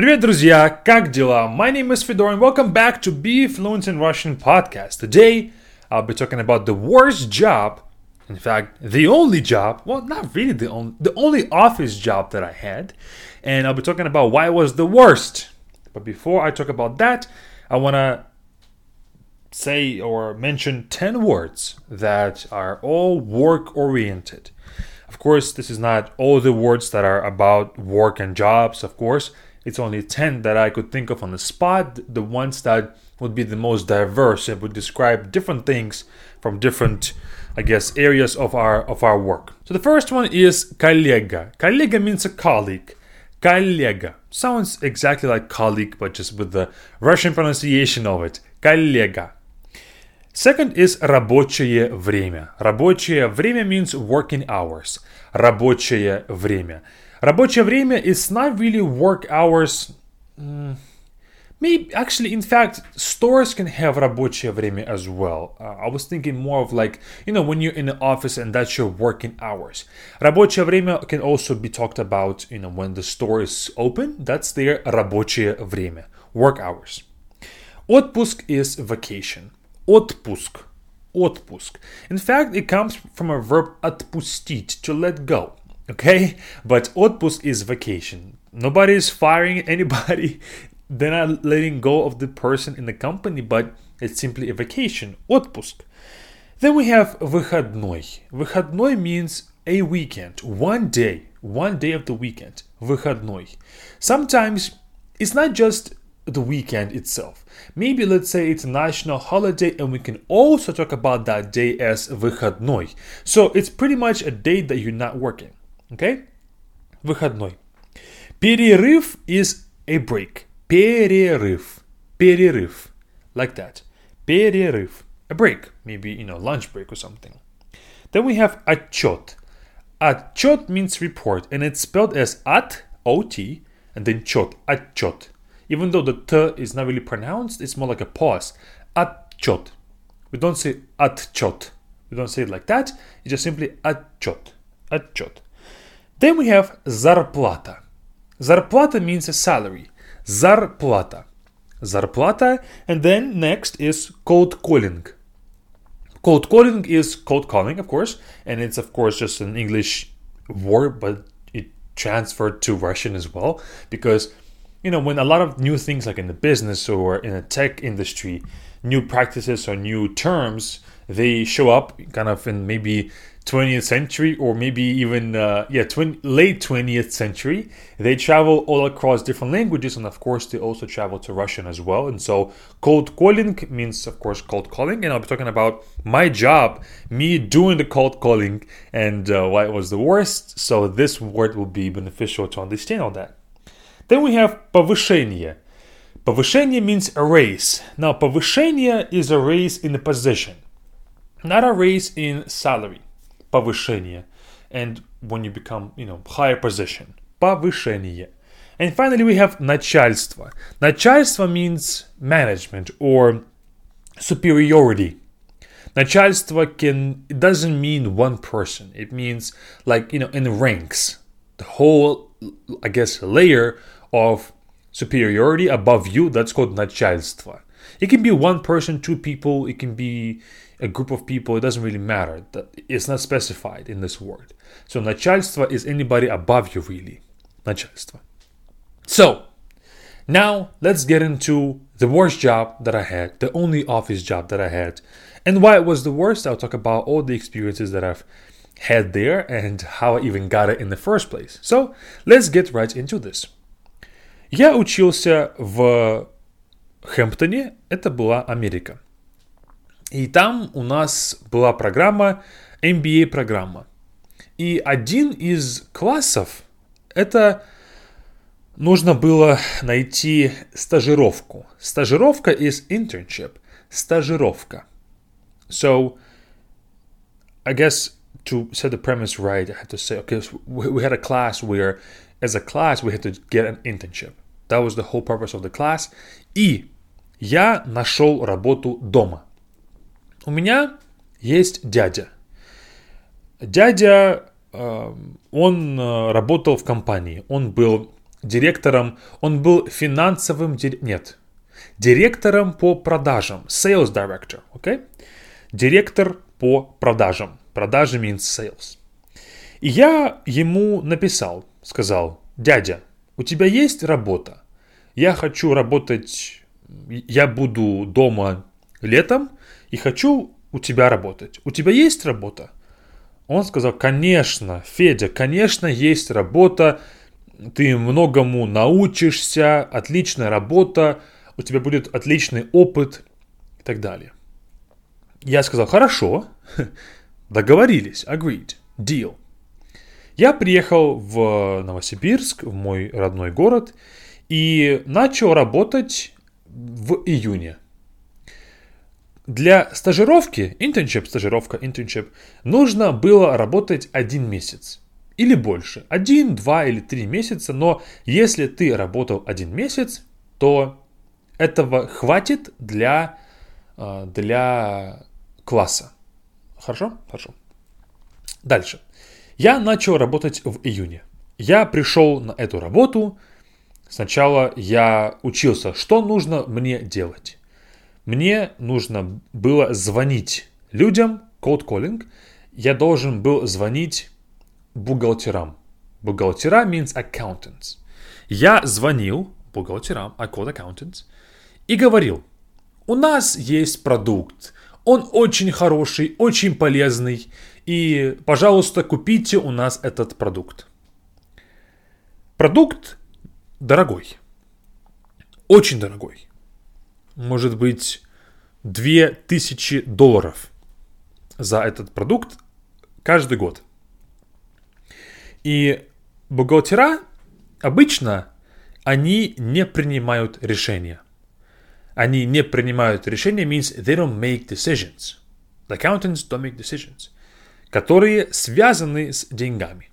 Привет, друзья! Как дела? My name is Fedor and welcome back to Be Fluent in Russian podcast. Today, I'll be talking about the worst job, in fact, the only job, well, not really the only, the only office job that I had, and I'll be talking about why it was the worst. But before I talk about that, I want to say or mention 10 words that are all work oriented. Of course, this is not all the words that are about work and jobs, of course. It's only 10 that I could think of on the spot, the ones that would be the most diverse and would describe different things from different I guess areas of our of our work. So the first one is коллега. Коллега means a colleague. Коллега sounds exactly like colleague but just with the Russian pronunciation of it. Коллега. Second is рабочее время. Рабочее время means working hours. Рабочее время. Рабочее время is not really work hours. Mm, maybe actually, in fact, stores can have рабочее время as well. Uh, I was thinking more of like you know when you're in the office and that's your working hours. Рабочее время can also be talked about you know when the store is open. That's their рабочее время, work hours. Отпуск is vacation. Отпуск. Отпуск. In fact, it comes from a verb отпустить, to let go. Okay? But отпуск is vacation. Nobody is firing anybody. They're not letting go of the person in the company, but it's simply a vacation. Отпуск. Then we have выходной. Выходной means a weekend, one day, one day of the weekend. Выходной. Sometimes it's not just the weekend itself. Maybe let's say it's a national holiday and we can also talk about that day as выходной. So it's pretty much a day that you're not working. Okay? Выходной. Перерыв is a break. Перерыв. Перерыв. Like that. Перерыв. A break. Maybe, you know, lunch break or something. Then we have отчет. Отчет means report and it's spelled as at, O-T, and then чет, отчет. Even though the t is not really pronounced, it's more like a pause. Отчет. We don't say отчет. We don't say it like that. It's just simply отчет. Отчет. Then we have зарплата. Зарплата means a salary. Зарплата. Зарплата. And then next is cold calling. Cold calling is cold calling, of course, and it's of course just an English word, but it transferred to Russian as well because you know when a lot of new things like in the business or in the tech industry, new practices or new terms they show up kind of in maybe 20th century or maybe even uh, yeah 20, late 20th century they travel all across different languages and of course they also travel to russian as well and so cold calling means of course cold calling and i'll be talking about my job me doing the cold calling and uh, why it was the worst so this word will be beneficial to understand all that then we have повышение повышение means a raise now повышение is a raise in a position not a raise in salary повышение. And when you become, you know, higher position. Повышение. And finally we have начальство. Начальство means management or superiority. Начальство can it doesn't mean one person. It means like, you know, in ranks. The whole I guess layer of superiority above you, that's called начальство. It can be one person, two people, it can be a group of people, it doesn't really matter. It's not specified in this word. So начальство is anybody above you really. Начальство. So, now let's get into the worst job that I had, the only office job that I had. And why it was the worst, I'll talk about all the experiences that I've had there and how I even got it in the first place. So, let's get right into this. Я учился в Хэмптоне, это была Америка. И там у нас была программа, MBA-программа. И один из классов, это нужно было найти стажировку. Стажировка is internship. Стажировка. So, I guess to set the premise right, I had to say, okay, so we had a class where, as a class, we had to get an internship. That was the whole purpose of the class. И я нашел работу дома. У меня есть дядя. Дядя, он работал в компании. Он был директором, он был финансовым, нет, директором по продажам, sales director? Okay? Директор по продажам. Продажи means sales. И я ему написал, сказал, дядя, у тебя есть работа? Я хочу работать, я буду дома летом и хочу у тебя работать. У тебя есть работа? Он сказал, конечно, Федя, конечно, есть работа, ты многому научишься, отличная работа, у тебя будет отличный опыт и так далее. Я сказал, хорошо, договорились, agreed, deal. Я приехал в Новосибирск, в мой родной город, и начал работать в июне. Для стажировки, internship, стажировка, internship, нужно было работать один месяц или больше. Один, два или три месяца, но если ты работал один месяц, то этого хватит для, а, для класса. Хорошо? Хорошо. Дальше. Я начал работать в июне. Я пришел на эту работу. Сначала я учился, что нужно мне делать. Мне нужно было звонить людям, cold calling. Я должен был звонить бухгалтерам. Бухгалтера means accountants. Я звонил бухгалтерам, I called accountants, и говорил, у нас есть продукт, он очень хороший, очень полезный, и, пожалуйста, купите у нас этот продукт. Продукт дорогой, очень дорогой. Может быть, 2000 долларов за этот продукт каждый год. И бухгалтера обычно они не принимают решения – они не принимают решения means they don't make decisions. The accountants don't make decisions. Которые связаны с деньгами.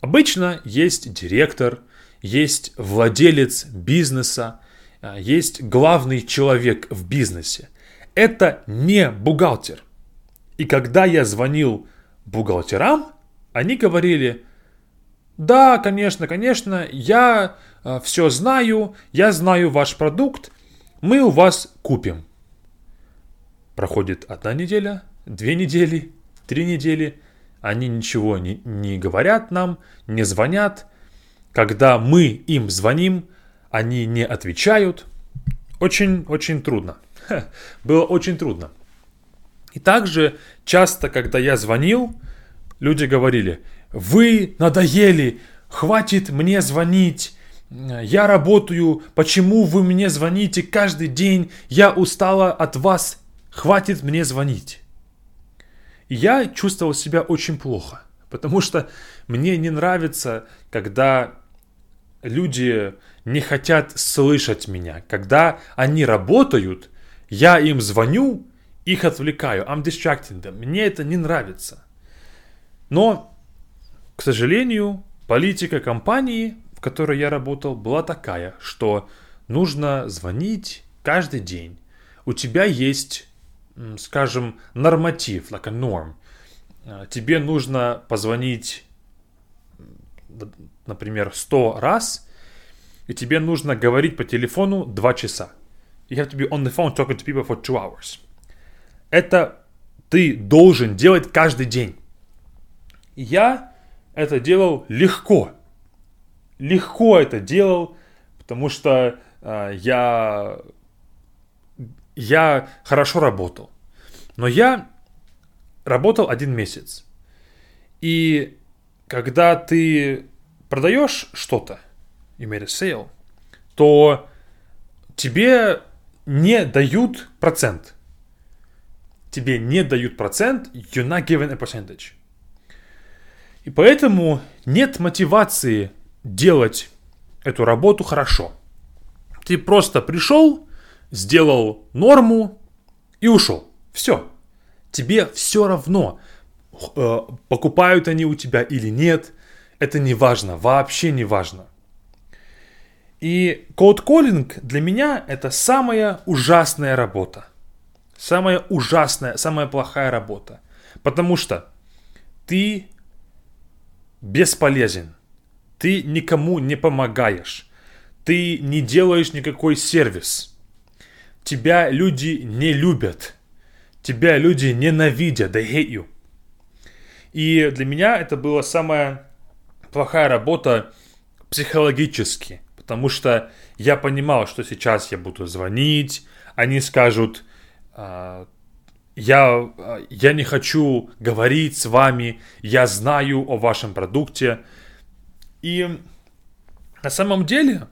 Обычно есть директор, есть владелец бизнеса, есть главный человек в бизнесе. Это не бухгалтер. И когда я звонил бухгалтерам, они говорили, да, конечно, конечно, я э, все знаю, я знаю ваш продукт, мы у вас купим. Проходит одна неделя, две недели, три недели. Они ничего не, не говорят нам, не звонят. Когда мы им звоним, они не отвечают. Очень-очень трудно. было очень трудно. И также часто, когда я звонил, люди говорили, вы надоели, хватит мне звонить, я работаю, почему вы мне звоните каждый день, я устала от вас, хватит мне звонить. И я чувствовал себя очень плохо, потому что мне не нравится, когда люди не хотят слышать меня. Когда они работают, я им звоню, их отвлекаю. I'm distracting them. Мне это не нравится. Но, к сожалению, политика компании которой я работал, была такая, что нужно звонить каждый день. У тебя есть, скажем, норматив, like a norm. А, тебе нужно позвонить, например, 100 раз, и тебе нужно говорить по телефону 2 часа. You have to be on the phone talking to people for two hours. Это ты должен делать каждый день. Я это делал легко легко это делал, потому что э, я, я хорошо работал. Но я работал один месяц. И когда ты продаешь что-то, you made a sale, то тебе не дают процент. Тебе не дают процент, you're not given a percentage. И поэтому нет мотивации делать эту работу хорошо. Ты просто пришел, сделал норму и ушел. Все. Тебе все равно, э, покупают они у тебя или нет. Это не важно, вообще не важно. И код-коллинг для меня это самая ужасная работа. Самая ужасная, самая плохая работа. Потому что ты бесполезен ты никому не помогаешь, ты не делаешь никакой сервис, тебя люди не любят, тебя люди ненавидят, they hate you. И для меня это была самая плохая работа психологически, потому что я понимал, что сейчас я буду звонить, они скажут, «А, я, я не хочу говорить с вами, я знаю о вашем продукте. И на самом деле,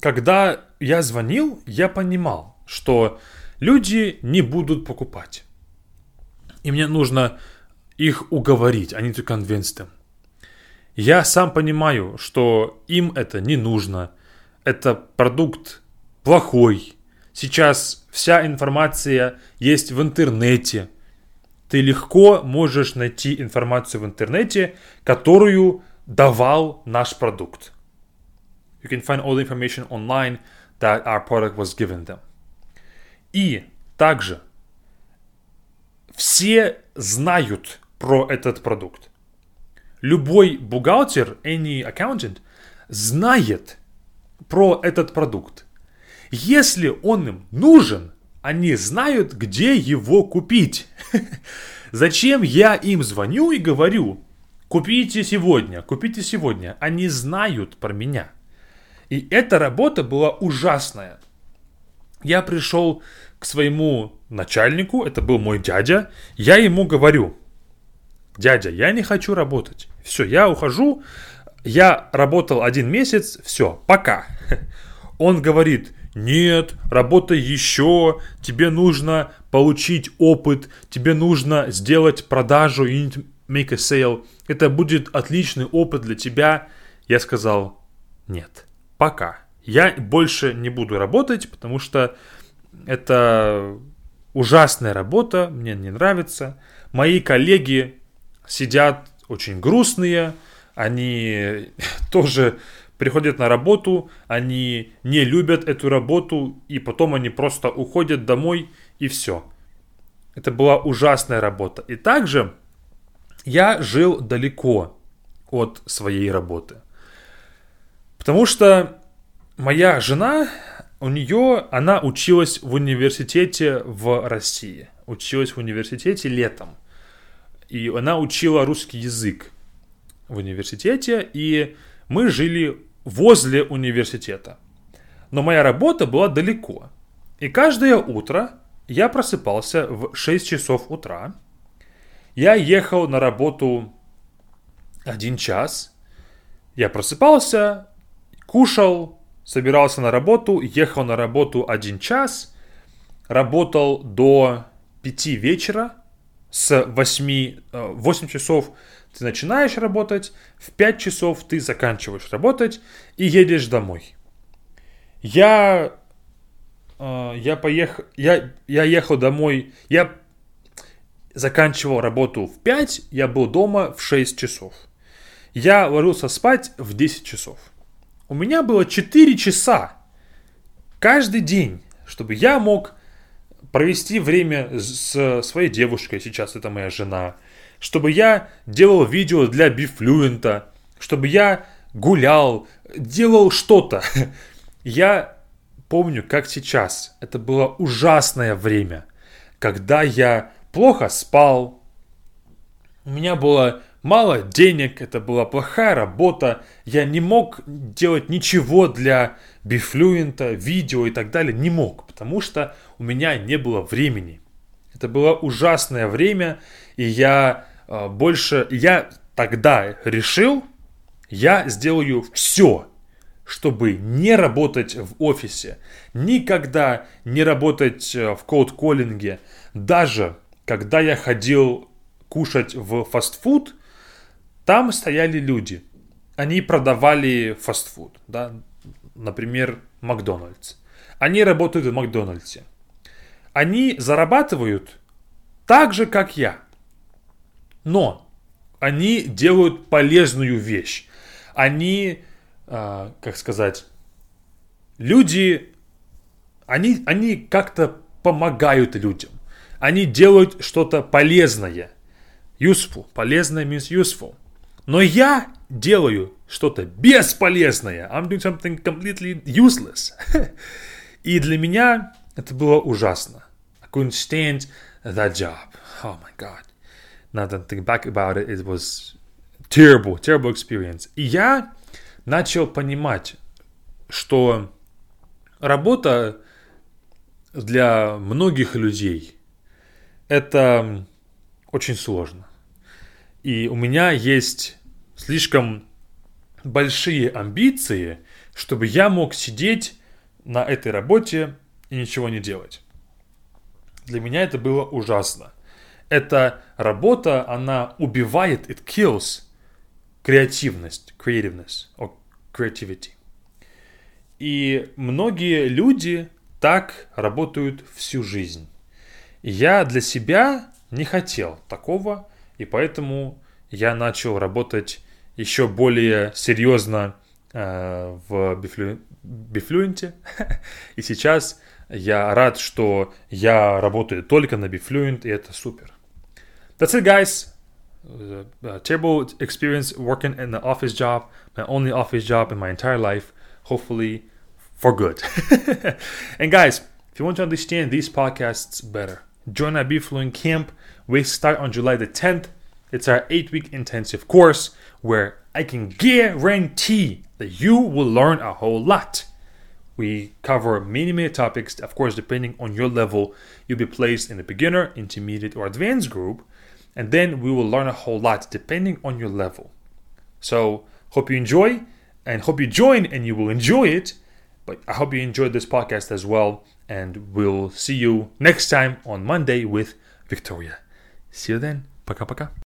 когда я звонил, я понимал, что люди не будут покупать. И мне нужно их уговорить, а не to convince them. Я сам понимаю, что им это не нужно. Это продукт плохой. Сейчас вся информация есть в интернете. Ты легко можешь найти информацию в интернете, которую давал наш продукт. You can find all the information online that our product was given them. И также все знают про этот продукт. Любой бухгалтер, any accountant, знает про этот продукт. Если он им нужен, они знают, где его купить. Зачем я им звоню и говорю, купите сегодня, купите сегодня. Они знают про меня. И эта работа была ужасная. Я пришел к своему начальнику, это был мой дядя, я ему говорю, дядя, я не хочу работать. Все, я ухожу, я работал один месяц, все, пока. Он говорит, нет, работай еще, тебе нужно получить опыт, тебе нужно сделать продажу, you need make a sale. Это будет отличный опыт для тебя. Я сказал, нет, пока. Я больше не буду работать, потому что это ужасная работа, мне не нравится. Мои коллеги сидят очень грустные, они тоже приходят на работу, они не любят эту работу, и потом они просто уходят домой, и все. Это была ужасная работа. И также я жил далеко от своей работы. Потому что моя жена, у нее, она училась в университете в России. Училась в университете летом. И она учила русский язык в университете. И мы жили возле университета. Но моя работа была далеко. И каждое утро я просыпался в 6 часов утра. Я ехал на работу один час. Я просыпался, кушал, собирался на работу, ехал на работу один час, работал до 5 вечера, с 8, 8 э, часов ты начинаешь работать, в 5 часов ты заканчиваешь работать и едешь домой. Я, э, я, поехал, я, я ехал домой, я заканчивал работу в 5, я был дома в 6 часов. Я ложился спать в 10 часов. У меня было 4 часа каждый день, чтобы я мог провести время с своей девушкой, сейчас это моя жена, чтобы я делал видео для Бифлюента, чтобы я гулял, делал что-то. Я помню, как сейчас. Это было ужасное время, когда я плохо спал, у меня было мало денег, это была плохая работа, я не мог делать ничего для бифлюента, видео и так далее, не мог, потому что у меня не было времени. Это было ужасное время, и я э, больше, я тогда решил, я сделаю все, чтобы не работать в офисе, никогда не работать э, в коуд-коллинге, даже когда я ходил кушать в фастфуд, там стояли люди. Они продавали фастфуд, да, например, Макдональдс. Они работают в Макдональдсе. Они зарабатывают так же, как я. Но они делают полезную вещь. Они, э, как сказать, люди, они, они как-то помогают людям. Они делают что-то полезное. Useful. Полезное means useful. Но я делаю что-то бесполезное. I'm doing something completely useless. И для меня это было ужасно. I couldn't stand that job. Oh my god. Now that I think back about it, it was terrible, terrible experience. И я начал понимать, что работа для многих людей это очень сложно. И у меня есть слишком большие амбиции, чтобы я мог сидеть на этой работе и ничего не делать. Для меня это было ужасно. Эта работа, она убивает, it kills креативность, creativeness, or creativity. И многие люди так работают всю жизнь. И я для себя не хотел такого, и поэтому я начал работать еще более серьезно э, в Бифлю... Бифлюенте. и сейчас я рад, что я работаю только на Bifluent, и это супер. That's it, guys. A terrible experience working in the office job, my only office job in my entire life. Hopefully, for good. and guys, if you want to understand these podcasts better, join our Bifluent camp. We start on July the 10th. It's our eight week intensive course where I can guarantee that you will learn a whole lot. We cover many, many topics. Of course, depending on your level, you'll be placed in the beginner, intermediate, or advanced group. And then we will learn a whole lot depending on your level. So, hope you enjoy and hope you join and you will enjoy it. But I hope you enjoyed this podcast as well. And we'll see you next time on Monday with Victoria. See you then. Пока-пока.